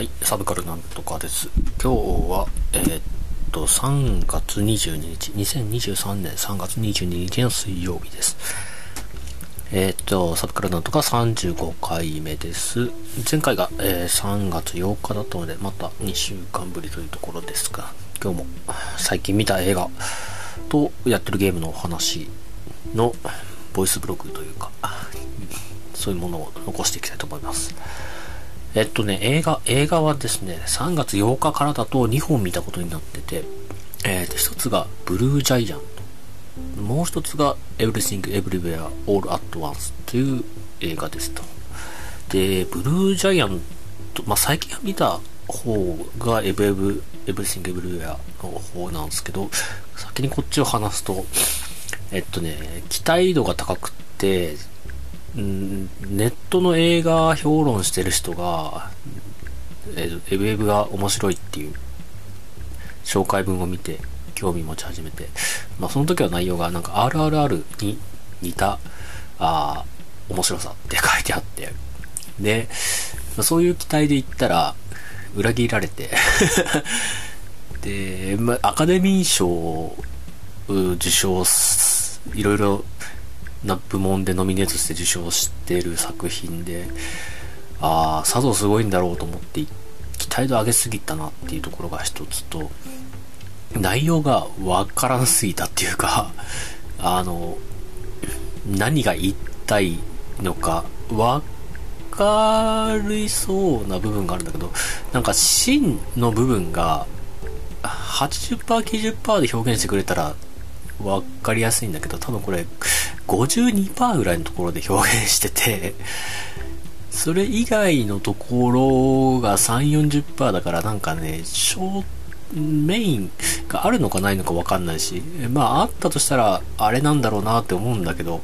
はい、サブカルなんとかです。今日は、えーっと、3月22日、2023年3月22日の水曜日です。えーっと、サブカルなんとか35回目です。前回が、えー3月8日だったので、また2週間ぶりというところですが、今日も最近見た映画とやってるゲームのお話のボイスブログというか、そういうものを残していきたいと思います。えっとね、映画、映画はですね、3月8日からだと2本見たことになってて、えー、と一つがブルージャイアント、もう一つが Everything Everywhere All at Once という映画ですと。で、ブルージャイアント、まあ、最近見た方がエブエブ、Everything Everywhere の方なんですけど、先にこっちを話すと、えっとね、期待度が高くって、うんネットの映画評論してる人が、えーエブエブが面白いっていう紹介文を見て興味持ち始めて、まあその時は内容がなんか RRR に似た、あ面白さって書いてあって、で、まあそういう期待で言ったら裏切られて、で、まあアカデミー賞を受賞す、いろいろな部門でノミネートして受賞してる作品で、ああ、さぞすごいんだろうと思って、期待度上げすぎたなっていうところが一つと、内容がわからんすぎたっていうか、あの、何が言いたいのか、わかりそうな部分があるんだけど、なんか真の部分が、80%、90%で表現してくれたら、わかりやすいんだけど、多分これ、52%ぐらいのところで表現してて、それ以外のところが3、40%だからなんかね、小メインがあるのかないのかわかんないし、まああったとしたらあれなんだろうなって思うんだけど、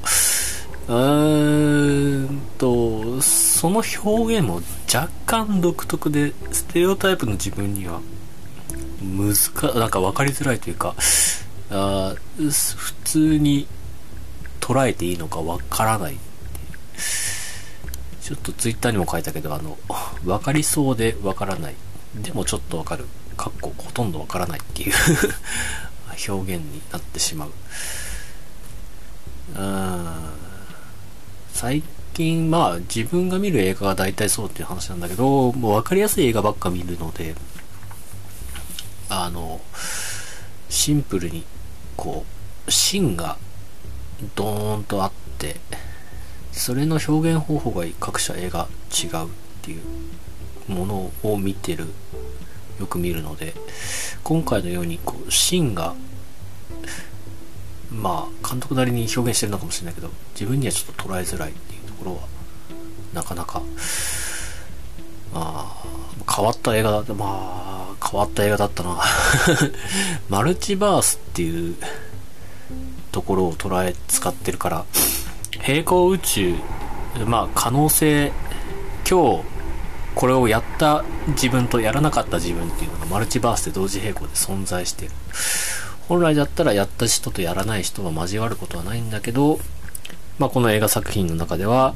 うーんと、その表現も若干独特で、ステレオタイプの自分には、難か、なんか分かりづらいというか、あ普通に捉えていいのかわからないいちょっとツイッターにも書いたけど、あの、わかりそうでわからない。でもちょっとわかる。かっこほとんどわからないっていう 表現になってしまう。うん。最近、まあ自分が見る映画が大体そうっていう話なんだけど、もうわかりやすい映画ばっか見るので、あの、シンプルに、こう、芯がドーンとあって、それの表現方法が各社映画違うっていうものを見てる、よく見るので、今回のように、こう、芯が、まあ、監督なりに表現してるのかもしれないけど、自分にはちょっと捉えづらいっていうところは、なかなか、まあ、変わった映画だ、まあ、変わった映画だったな。マルチバースっていうところを捉え、使ってるから、平行宇宙、まあ可能性、今日これをやった自分とやらなかった自分っていうのがマルチバースで同時並行で存在してる。本来だったらやった人とやらない人は交わることはないんだけど、まあこの映画作品の中では、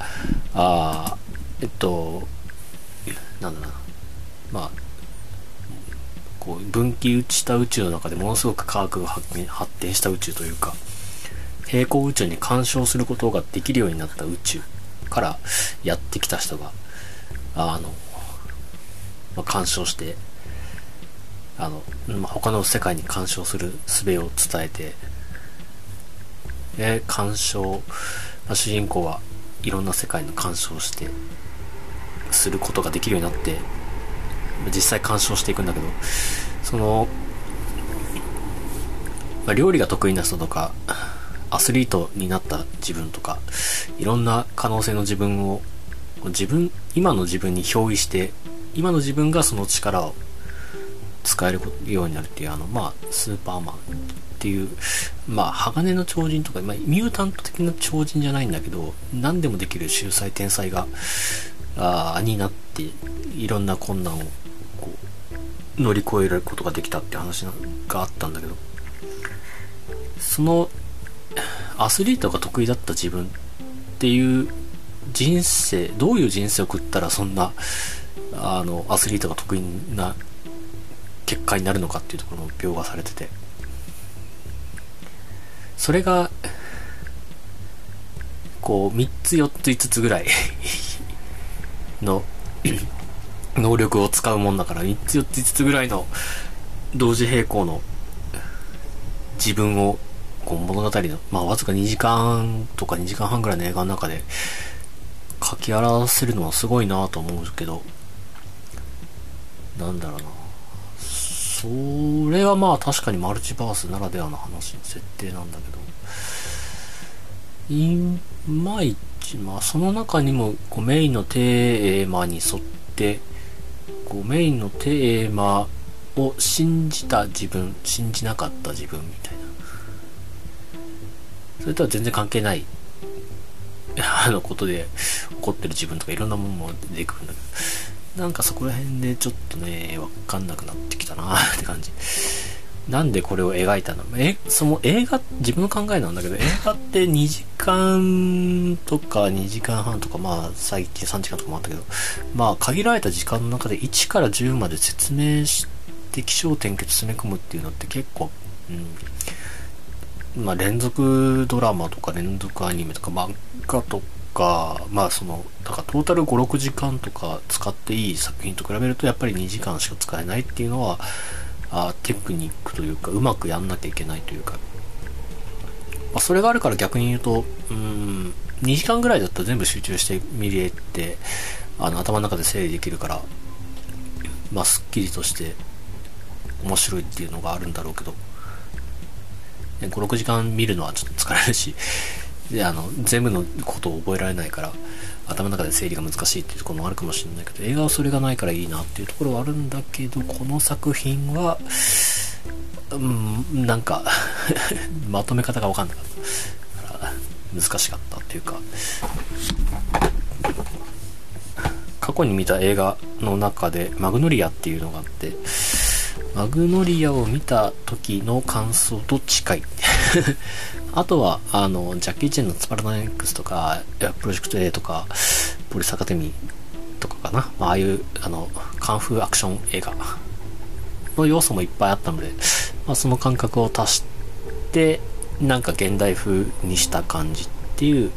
あえっと、なんだな、まあ、こう分岐した宇宙の中でものすごく科学が発展した宇宙というか、平行宇宙に干渉することができるようになった宇宙からやってきた人が、あの、まあ、干渉して、あの、まあ、他の世界に干渉する術を伝えて、で、干渉、まあ、主人公はいろんな世界の干渉して、することができるようになって、実際干渉していくんだけど、その、まあ、料理が得意な人とか、アスリートになった自分とか、いろんな可能性の自分を、自分、今の自分に憑依して、今の自分がその力を使えるようになるっていう、あの、まあ、スーパーマンっていう、まあ、鋼の超人とか、まあ、ミュータント的な超人じゃないんだけど、何でもできる秀才天才が、あーになって、いろんな困難を、こう、乗り越えることができたって話があったんだけど、そのアスリートが得意だった自分っていう人生、どういう人生を送ったらそんな、あの、アスリートが得意な結果になるのかっていうところも描画されてて、それが、こう、3つ4つ5つぐらい の能力を使うもんだから、3つ4つ5つぐらいの同時並行の自分をこう物語の、まあ、わずか2時間とか2時間半ぐらいの映画の中で書き表せるのはすごいなと思うけど、なんだろうな。それはまあ確かにマルチバースならではの話の設定なんだけど、いまいち、まあその中にもこうメインのテーマに沿って、こうメインのテーマを信じた自分、信じなかった自分みたいな。それとは全然関係ない あのことで怒ってる自分とかいろんなものも出てくるんだけど、なんかそこら辺でちょっとね、わかんなくなってきたな って感じ。なんでこれを描いたの？え、その映画、自分の考えなんだけど、映画って2時間とか2時間半とか、まあ最近3時間とかもあったけど、まあ限られた時間の中で1から10まで説明して気象点結詰め込むっていうのって結構、うん、まあ連続ドラマとか連続アニメとか漫画とか、まあその、だからトータル5、6時間とか使っていい作品と比べるとやっぱり2時間しか使えないっていうのは、あテクニックというか、うまくやんなきゃいけないというか、まあ、それがあるから逆に言うと、うん、2時間ぐらいだったら全部集中して見れて、あの、頭の中で整理できるから、まあ、すっきりとして面白いっていうのがあるんだろうけど、5、6時間見るのはちょっと疲れるし、で、あの、全部のことを覚えられないから、頭の中で整理が難しいっていうところもあるかもしれないけど、映画はそれがないからいいなっていうところはあるんだけど、この作品は、うん、なんか まとめ方がわかんなかった。から難しかったっていうか、過去に見た映画の中で、マグノリアっていうのがあって、マグノリアを見た時の感想と近い。あとは、あの、ジャッキー・チェンのスパルタン X とか、プロジェクト A とか、ポリスアカデミーとかかな。まあ、ああいう、あの、カンフーアクション映画の要素もいっぱいあったので、まあ、その感覚を足して、なんか現代風にした感じっていう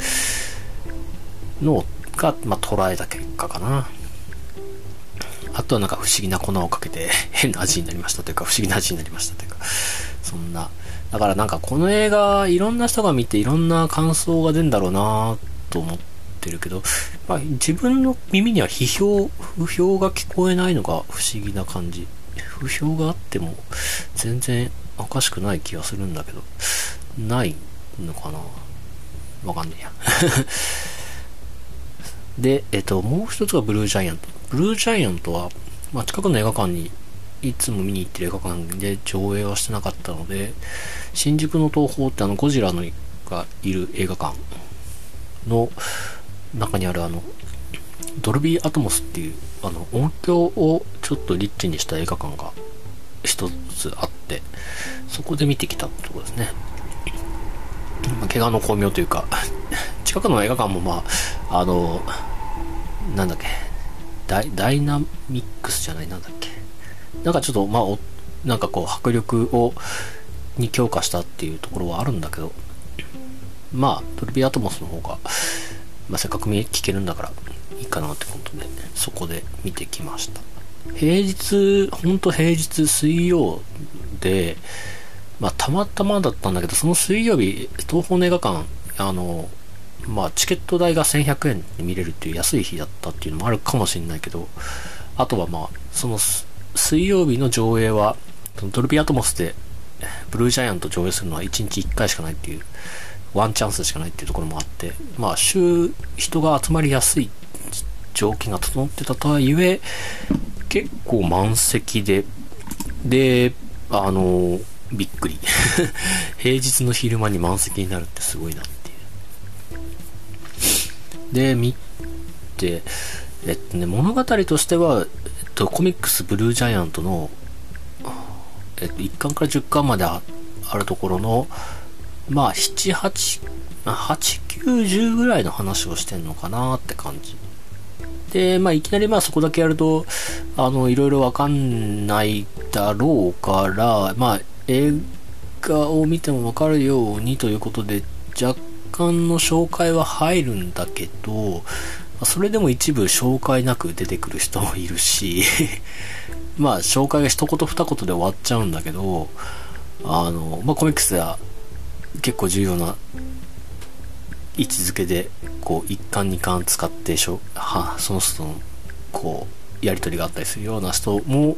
のが、まあ、捉えた結果かな。あとはなんか不思議な粉をかけて 変な味になりましたというか、不思議な味になりましたというか、そんな。だからなんかこの映画、いろんな人が見ていろんな感想が出るんだろうなと思ってるけど、まあ、自分の耳には批評、不評が聞こえないのが不思議な感じ。不評があっても全然おかしくない気がするんだけど、ないのかなわかんねえや。で、えっと、もう一つがブルージャイアント。ブルージャイアントは、まあ、近くの映画館にいつも見に行ってる映画館で上映はしてなかったので、新宿の東宝ってあのゴジラのがいる映画館の中にあるあの、ドルビーアトモスっていうあの音響をちょっとリッチにした映画館が一つあって、そこで見てきたところですね。まあ、怪我の巧妙というか、近くの映画館もまあ、あの、なんだっけ、ダイダイナミックスじゃない、なんだっけ？なんかちょっと、まあ、なんかこう、迫力を、に強化したっていうところはあるんだけど、まあ、ドルビアトモスの方が、まあ、せっかく聞けるんだから、いいかなってことで、そこで見てきました。平日、ほんと平日、水曜で、まあ、たまたまだったんだけど、その水曜日、東宝の映画館、あの、まあ、チケット代が1100円で見れるっていう安い日だったっていうのもあるかもしれないけど、あとはまあ、その水曜日の上映は、ドルビーアトモスで、ブルージャイアント上映するのは1日1回しかないっていう、ワンチャンスしかないっていうところもあって、まあ、週、人が集まりやすい条件が整ってたとはいえ、結構満席で、で、あの、びっくり。平日の昼間に満席になるってすごいなって。で、見て、えっとね、物語としては、えっと、コミックスブルージャイアントの、えっと、1巻から10巻まであるところの、まあ、7、8 8、9、10ぐらいの話をしてんのかなって感じ。で、まあ、いきなりまあそこだけやると、あの、いろいろわかんないだろうから、まあ、映画を見てもわかるようにということで、若干の紹介は入るんだけど、それでも一部紹介なく出てくる人もいるし まあ、紹介が一言二言で終わっちゃうんだけど、あの、まあ、コミックスでは結構重要な位置づけで、こう、一巻二巻使ってしょ、は、その人の、こう、やりとりがあったりするような人も、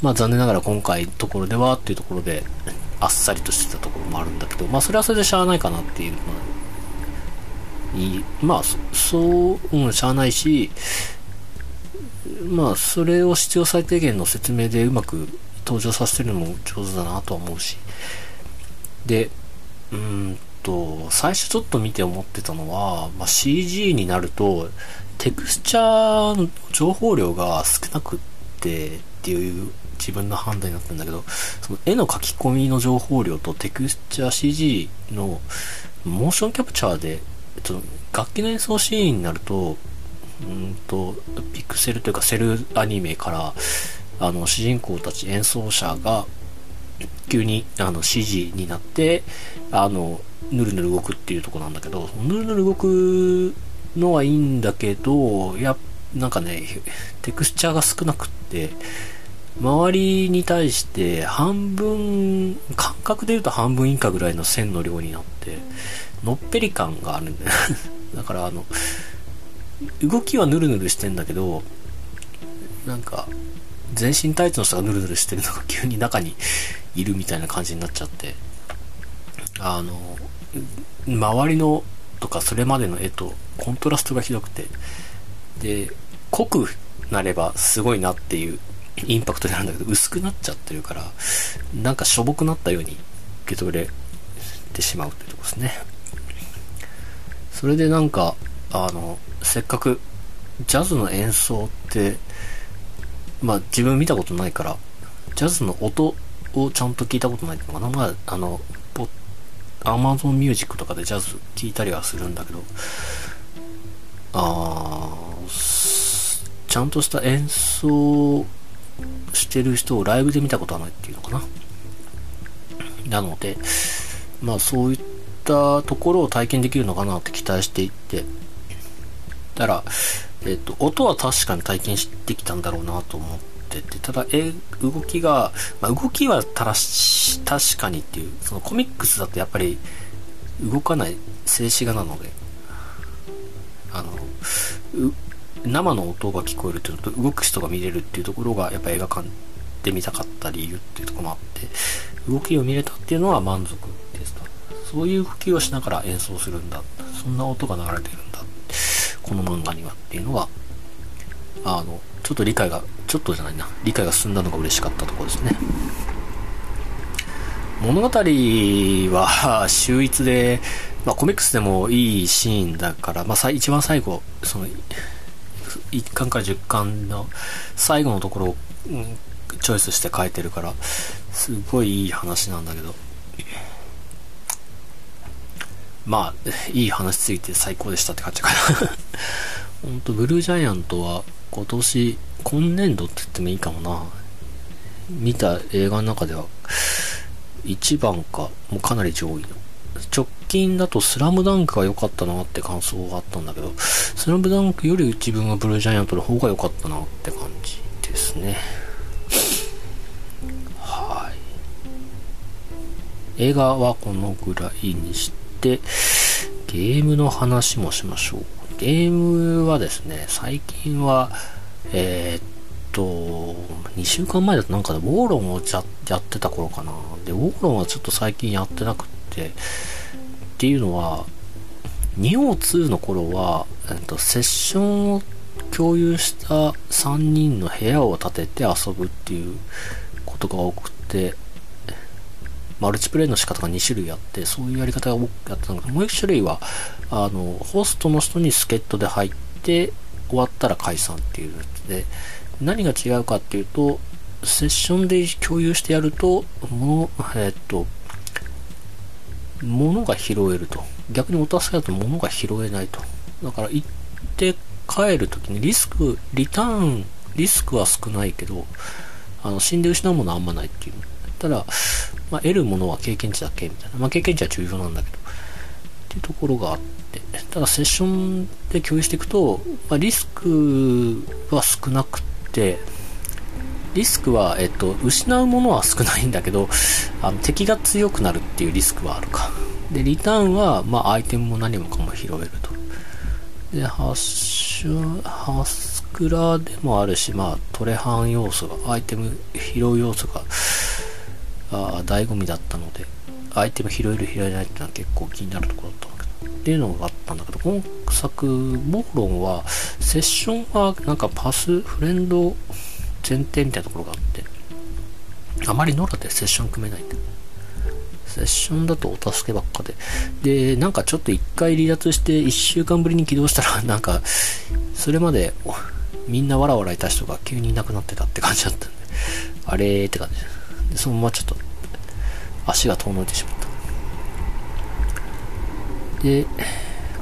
まあ残念ながら今回のところではっていうところで、あっさりとしてたところもあるんだけど、まあそれはそれでしゃあないかなっていう、まあ、い、まあそ、う、うん、しゃあないし、まあそれを必要最低限の説明でうまく登場させてるのも上手だなとは思うし。で、うんと、最初ちょっと見て思ってたのは、まあ、CG になると、テクスチャーの情報量が少なくってっていう自分の判断になったんだけど、その絵の書き込みの情報量とテクスチャー CG のモーションキャプチャーで、えっと、楽器の演奏シーンになると、うんと、ピクセルというかセルアニメから、あの、主人公たち演奏者が、急にあの指示になって、あの、ぬるぬる動くっていうとこなんだけど、ぬるぬる動くのはいいんだけど、や、なんかね、テクスチャーが少なくって、周りに対して半分、感覚で言うと半分以下ぐらいの線の量になって、のっぺり感があるんだよ。だからあの、動きはヌルヌルしてんだけど、なんか、全身タイツの人がヌルヌルしてるのが急に中にいるみたいな感じになっちゃって、あの、周りのとかそれまでの絵とコントラストがひどくて、で、濃くなればすごいなっていうインパクトになるんだけど、薄くなっちゃってるから、なんかしょぼくなったように受け取れてしまうっていうとこですね。それでなんか、あの、せっかくジャズの演奏って、まあ自分見たことないから、ジャズの音をちゃんと聞いたことないのかな。まあ、あの、アマゾンミュージックとかでジャズ聴いたりはするんだけど、あーちゃんとした演奏してる人をライブで見たことはないっていうのかな。なので、まあそういったところを体験できるのかなって期待していって、たら、えっ、と、音は確かに体験してきたんだろうなと思ってて、ただ、え、動きが、まあ、動きはたらし、確かにっていう、そのコミックスだとやっぱり動かない静止画なので、あの、生の音が聞こえるっていうのと動く人が見れるっていうところがやっぱ映画館で見たかった理由っていうとこもあって動きを見れたっていうのは満足ですと。そういう動きをしながら演奏するんだ。そんな音が流れてるんだ。この漫画にはっていうのはあのちょっと理解がちょっとじゃないな。理解が進んだのが嬉しかったところですね。物語は秀逸で、まあ、コミックスでもいいシーンだから、まあ、一番最後その1巻から10巻の最後のところを、チョイスして書いてるからすごいいい話なんだけど。まあいい話ついて最高でしたって感じかな。本当ブルージャイアントは今年今年度って言ってもいいかもな見た映画の中では1番かもうかなり上位の直近だとスラムダンクが良かったなって感想があったんだけど、スラムダンクより自分はブルージャイアントの方が良かったなって感じですね。はい。映画はこのぐらいにして、ゲームの話もしましょう。ゲームはですね、最近は、えー、っと、2週間前だとなんかウォーロンをやってた頃かな。で、ウォーロンはちょっと最近やってなくって、っていうのは、2王2の頃は、えっと、セッションを共有した3人の部屋を建てて遊ぶっていうことが多くて、マルチプレイの仕方が2種類あって、そういうやり方が多くやったんだけど、もう1種類は、あの、ホストの人に助っ人で入って、終わったら解散っていうやつで、何が違うかっていうと、セッションで共有してやると、もう、えっと、物が拾えると。逆にお助けだと物が拾えないと。だから行って帰るときにリスク、リターン、リスクは少ないけど、あの、死んで失うものはあんまないっていう。ただ、まあ、得るものは経験値だけみたいな。まあ、経験値は重要なんだけど、っていうところがあって、ただセッションで共有していくと、まあ、リスクは少なくて、リスクは、えっと、失うものは少ないんだけど、あの敵が強くなるっていうリスクはあるか。で、リターンは、まあ、アイテムも何もかも拾えると。で、ハッシュ、ハスクラでもあるし、まあ、トレハン要素が、アイテム拾う要素が、あ醍醐味だったので、アイテム拾える拾えないっていうのは結構気になるところだったんだけど、っていうのがあったんだけど、今作、ボーロンは、セッションはなんかパス、フレンド前提みたいなところがあって、あまりノラでセッション組めないんだ。セッションだとお助けばっかで。で、なんかちょっと一回離脱して一週間ぶりに起動したら、なんか、それまでみんなわらわらいた人が急にいなくなってたって感じだったんで、あれーって感じで、そのままちょっと足が遠のいてしまった。で、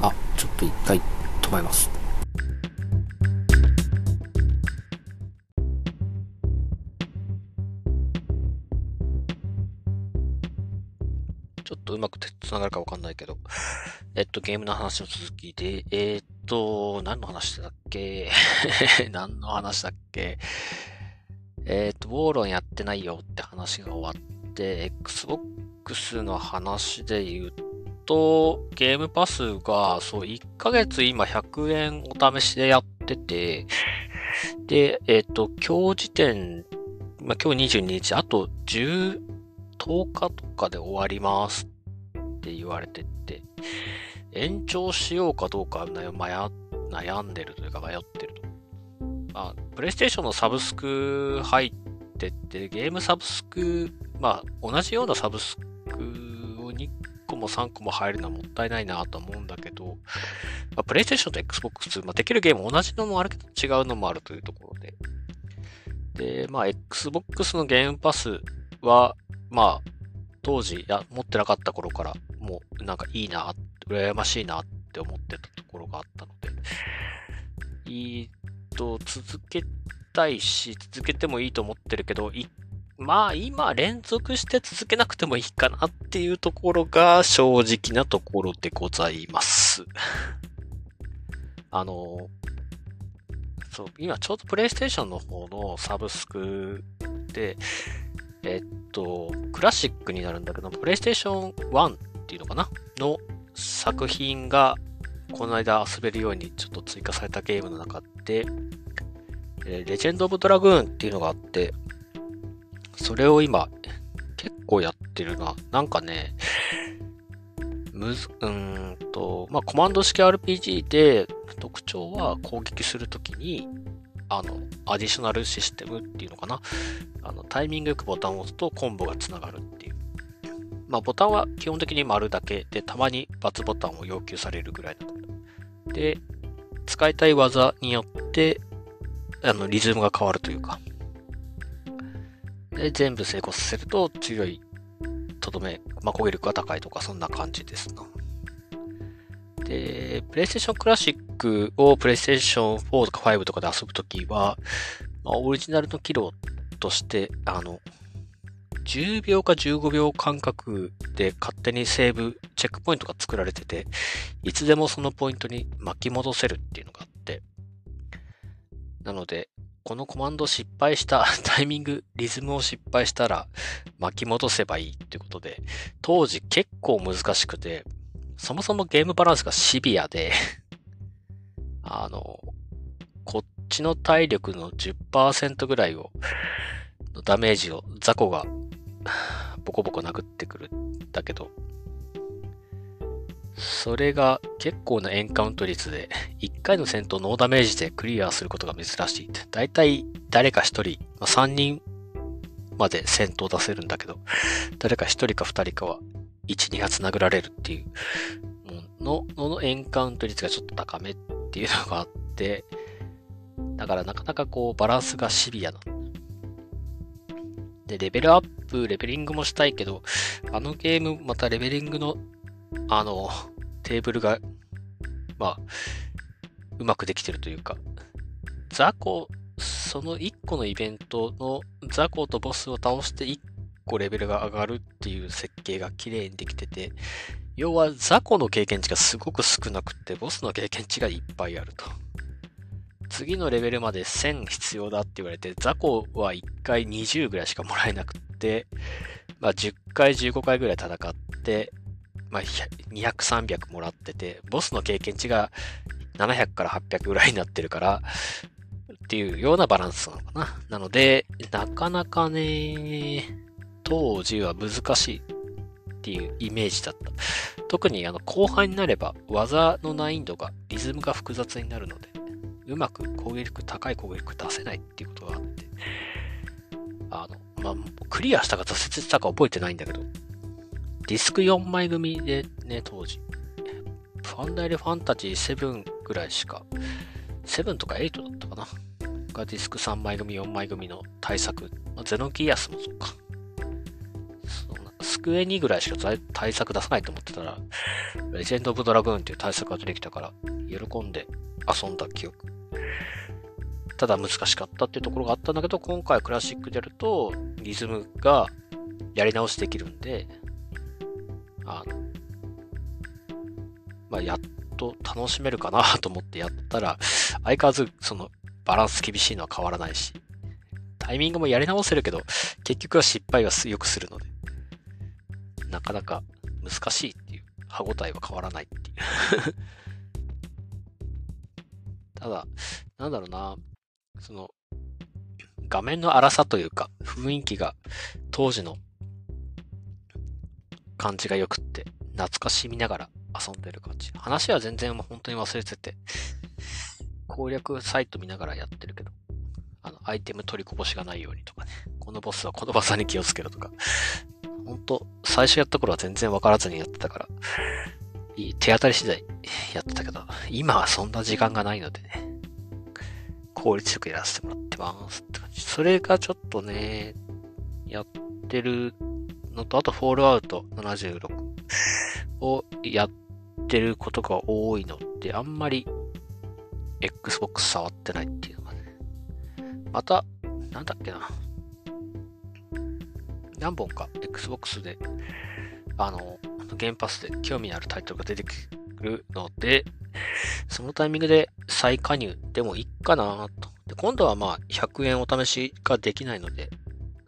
あ、ちょっと一回止まります。繋がるかわかんないけど、えっと、ゲームの話の続きで、えー、っと、何の話だっけ？何の話だっけ？えっと、ウォーロンやってないよって話が終わって、Xbox の話で言うと、ゲームパスが、そう、1ヶ月今100円お試しでやってて、で、えっ、と、今日時点、まあ、今日22日、あと10、10日とかで終わりますって言われてて、延長しようかどうか悩んでるというか迷ってると。まあ、プレイステーションのサブスク入ってて、ゲームサブスク、まあ、同じようなサブスクを2個も3個も入るのはもったいないなと思うんだけど、まあ、プレイステーションと Xbox、まあ、できるゲーム同じのもあるけど違うのもあるというところで。で、まあ、Xbox のゲームパスは、まあ、当時や持ってなかった頃から、もうなんかいいな、羨ましいなって思ってたところがあったので、いいと続けたいし、続けてもいいと思ってるけど、まあ今連続して続けなくてもいいかなっていうところが正直なところでございます。あの、そう、今ちょうどプレイステーションの方のサブスクで、えっと、クラシックになるんだけど、プレイステーション1っていうのかな？の作品が、この間遊べるようにちょっと追加されたゲームの中で、えレジェンド・オブ・ドラグーンっていうのがあって、それを今、結構やってるな。なんかね、むず、うんと、まあ、コマンド式 RPG で特徴は攻撃するときに、あの、アディショナルシステムっていうのかな？あの、タイミングよくボタンを押すとコンボが繋がるっていう。まあ、ボタンは基本的に丸だけで、たまに×ボタンを要求されるぐらいだで、使いたい技によって、あの、リズムが変わるというか。で、全部成功させると強いとどめ、まあ、攻撃力が高いとか、そんな感じですな。で、プレイステーションクラシックをプレイステーション4とか5とかで遊ぶときは、まあ、オリジナルの機能として、あの、10秒か15秒間隔で勝手にセーブ、チェックポイントが作られてて、いつでもそのポイントに巻き戻せるっていうのがあって、なので、このコマンド失敗した タイミング、リズムを失敗したら巻き戻せばいいってことで、当時結構難しくて、そもそもゲームバランスがシビアで あの、こっちの体力の10%ぐらいを、ダメージを雑魚がボコボコ殴ってくるんだけど、それが結構なエンカウント率で、1回の戦闘ノーダメージでクリアすることが珍しい。だいたい誰か1人、まあ、3人まで戦闘出せるんだけど、誰か1人か2人かは1、2発殴られるっていうののエンカウント率がちょっと高めっていうのがあって、だからなかなかこうバランスがシビアなで、レベルアップ、レベリングもしたいけど、あのゲーム、またレベリングの、あの、テーブルが、まあ、うまくできてるというか、ザコ、その1個のイベントのザコとボスを倒して1個レベルが上がるっていう設計が綺麗にできてて、要はザコの経験値がすごく少なくて、ボスの経験値がいっぱいあると。次のレベルまで1000必要だって言われて、ザコは1回20ぐらいしかもらえなくって、まあ10回15回ぐらい戦って、まあ200、300もらってて、ボスの経験値が700から800ぐらいになってるから、っていうようなバランスなのかな。なので、なかなかね、当時は難しいっていうイメージだった。特にあの後半になれば技の難易度がリズムが複雑になるので、うまく攻撃力、高い攻撃力出せないっていうことがあって、あの、まあ、クリアしたか挫折したか覚えてないんだけど、ディスク4枚組でね、当時、ファンダイルファンタジー7ぐらいしか、7とか8だったかな？がディスク3枚組、4枚組の対策。まあ、ゼノギアスもそうか。スクエ2ぐらいしか対策出さないと思ってたら、レジェンド・オブ・ドラグーンっていう対策が出てきたから、喜んで遊んだ記憶。ただ難しかったっていうところがあったんだけど、今回クラシックでやると、リズムがやり直しできるんで、あの、まあ、やっと楽しめるかなと思ってやったら、相変わらずそのバランス厳しいのは変わらないし、タイミングもやり直せるけど、結局は失敗はよくするので、なかなか難しいっていう、歯応えは変わらないっていう。ただ、なんだろうな、その、画面の荒さというか、雰囲気が当時の感じが良くって、懐かしみながら遊んでる感じ。話は全然本当に忘れてて、攻略サイト見ながらやってるけど、あの、アイテム取りこぼしがないようにとかね、このボスはこの場所に気をつけろとか、本当最初やった頃は全然わからずにやってたから、手当たり次第やってたけど、今はそんな時間がないのでね、効率よくやらせてもらってますって感じ。それがちょっとね、やってるのと、あと、フォールアウト76をやってることが多いので、あんまり Xbox 触ってないっていうのがね。また、なんだっけな。何本か Xbox で、あの、ゲームパスで興味のあるタイトルが出てくるので、そのタイミングで再加入でもいいかなと。で今度はまあ100円お試しができないので、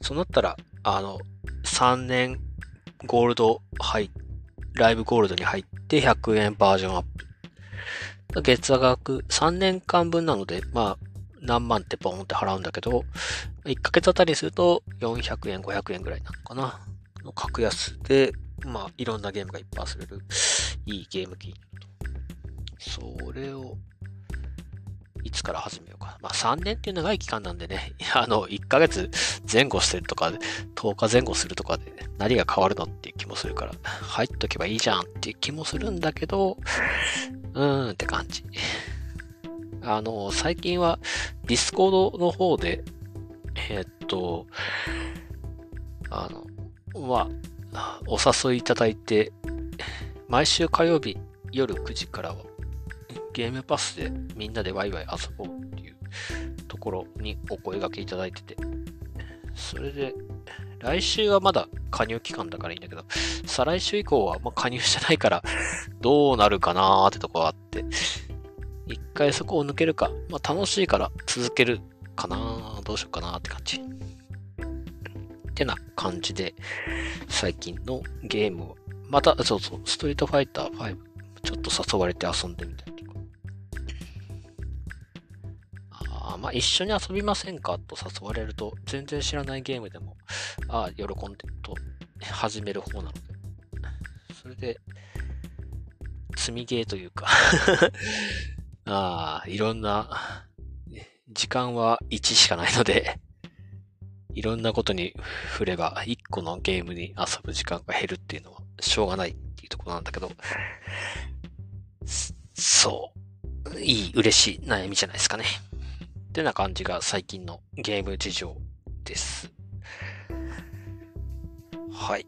そうなったら、あの、3年ゴールド入、ライブゴールドに入って100円バージョンアップ。月額3年間分なので、まあ、何万ってポンって払うんだけど、1ヶ月あたりすると400円、500円ぐらいなのかな。の格安で、まあ、いろんなゲームがいっぱい遊べる、いいゲーム機。それを、いつから始めようか。まあ3年っていう長い期間なんでね、あの、1ヶ月前後してるとか、10日前後するとかで、何が変わるのっていう気もするから、入っとけばいいじゃんっていう気もするんだけど、うーんって感じ。あの、最近は Discord の方で、えー、っと、あの、まあ、お誘いいただいて、毎週火曜日夜9時からはゲームパスでみんなでワイワイ遊ぼうっていうところにお声掛けいただいてて、それで、来週はまだ加入期間だからいいんだけど、再来週以降はま加入してないから、どうなるかなーってとこがあって、一回そこを抜けるか、まあ楽しいから続けるかなどうしようかなって感じ。てな感じで、最近のゲームを、また、そうそう、ストリートファイター5、ちょっと誘われて遊んでみたりとか。あまあ、一緒に遊びませんか？と誘われると、全然知らないゲームでも、ああ、喜んでと始める方なので。それで、積みゲーというか。ああ、いろんな、時間は1しかないので、いろんなことに振れば、1個のゲームに遊ぶ時間が減るっていうのは、しょうがないっていうところなんだけど、そう、いい、嬉しい悩みじゃないですかね。ってな感じが最近のゲーム事情です。はい。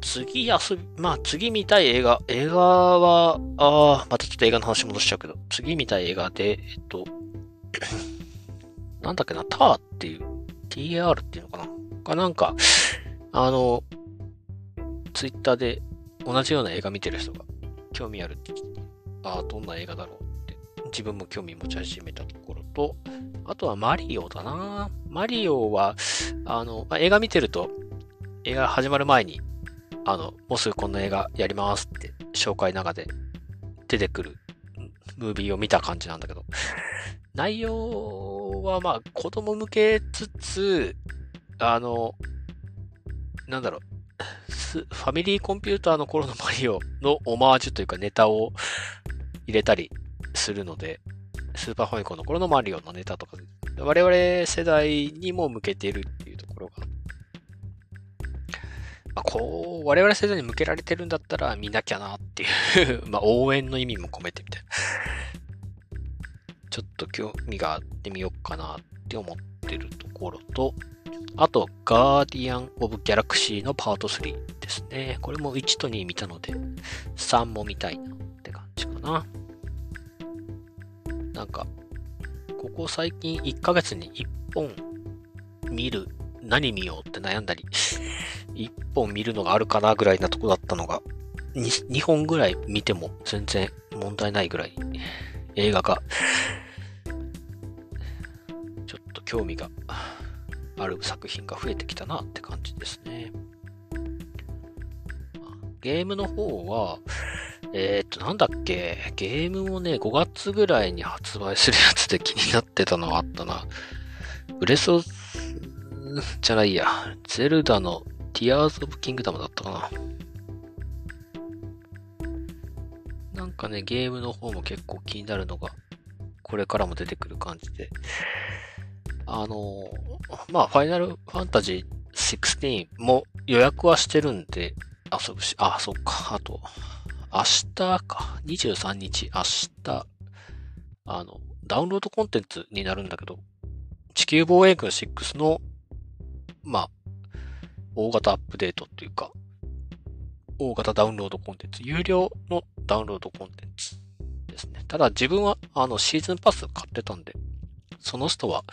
次遊び、まあ次見たい映画、映画は、ああ、またちょっと映画の話戻しちゃうけど、次見たい映画で、えっと、なんだっけな、ターっていう、TAR っていうのかな？かなんか、あの、ツイッターで同じような映画見てる人が興味あるって言って、ああ、どんな映画だろうって自分も興味持ち始めたところと、あとはマリオだな。マリオは、あの、まあ、映画見てると、映画始まる前に、あの、もうすぐこんな映画やりますって紹介の中で出てくるムービーを見た感じなんだけど、内容はまあ子供向けつつ、あの、なんだろう、ファミリーコンピューターの頃のマリオのオマージュというかネタを入れたりするので、スーパーファミコンの頃のマリオのネタとか、我々世代にも向けてるっていうところが、まあ、こう、我々世代に向けられてるんだったら見なきゃなっていう まあ応援の意味も込めてみたいな。ちょっと興味があってみようかなって思ってるところと、あと、ガーディアン・オブ・ギャラクシーのパート3ですね。これも1と2見たので、3も見たいなって感じかな。なんか、ここ最近1ヶ月に1本見る、何見ようって悩んだり、1本見るのがあるかなぐらいなとこだったのが、2, 2本ぐらい見ても全然問題ないぐらい映画が興味がある作品が増えてきたなって感じですね。ゲームの方は、えー、っと、なんだっけ、ゲームもね、5月ぐらいに発売するやつで気になってたのがあったな。ブレスオ、じゃないや、ゼルダのティアーズ・オブ・キングダムだったかな。なんかね、ゲームの方も結構気になるのが、これからも出てくる感じで。あの、まあ、ファイナルファンタジー16も予約はしてるんで遊ぶし、あ、そっか、あと、明日か、23日、明日、あの、ダウンロードコンテンツになるんだけど、地球防衛軍6の、まあ、大型アップデートっていうか、大型ダウンロードコンテンツ、有料のダウンロードコンテンツですね。ただ自分は、あの、シーズンパス買ってたんで、その人は、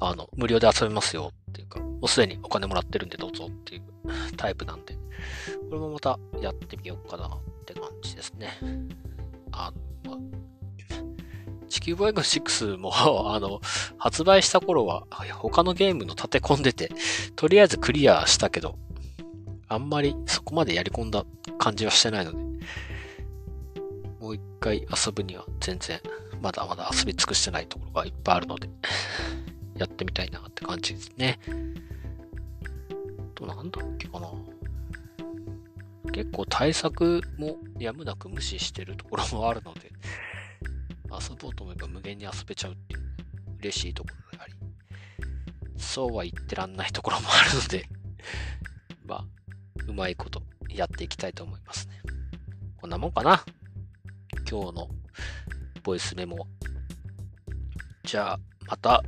あの、無料で遊べますよっていうか、もうすでにお金もらってるんでどうぞっていうタイプなんで、これもまたやってみようかなって感じですね。あの、地球防衛軍6も あの、発売した頃は、他のゲームの立て込んでて、とりあえずクリアしたけど、あんまりそこまでやり込んだ感じはしてないので、もう一回遊ぶには全然、まだまだ遊び尽くしてないところがいっぱいあるので、やってみたいなって感じですね。と、なんだっけかな。結構対策もやむなく無視してるところもあるので、遊ぼうと思えば無限に遊べちゃうっていう嬉しいところであり、そうは言ってらんないところもあるので、まあ、うまいことやっていきたいと思いますね。こんなもんかな今日のボイスメモ。じゃあ、また、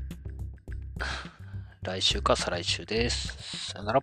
来週か再来週です。さよなら。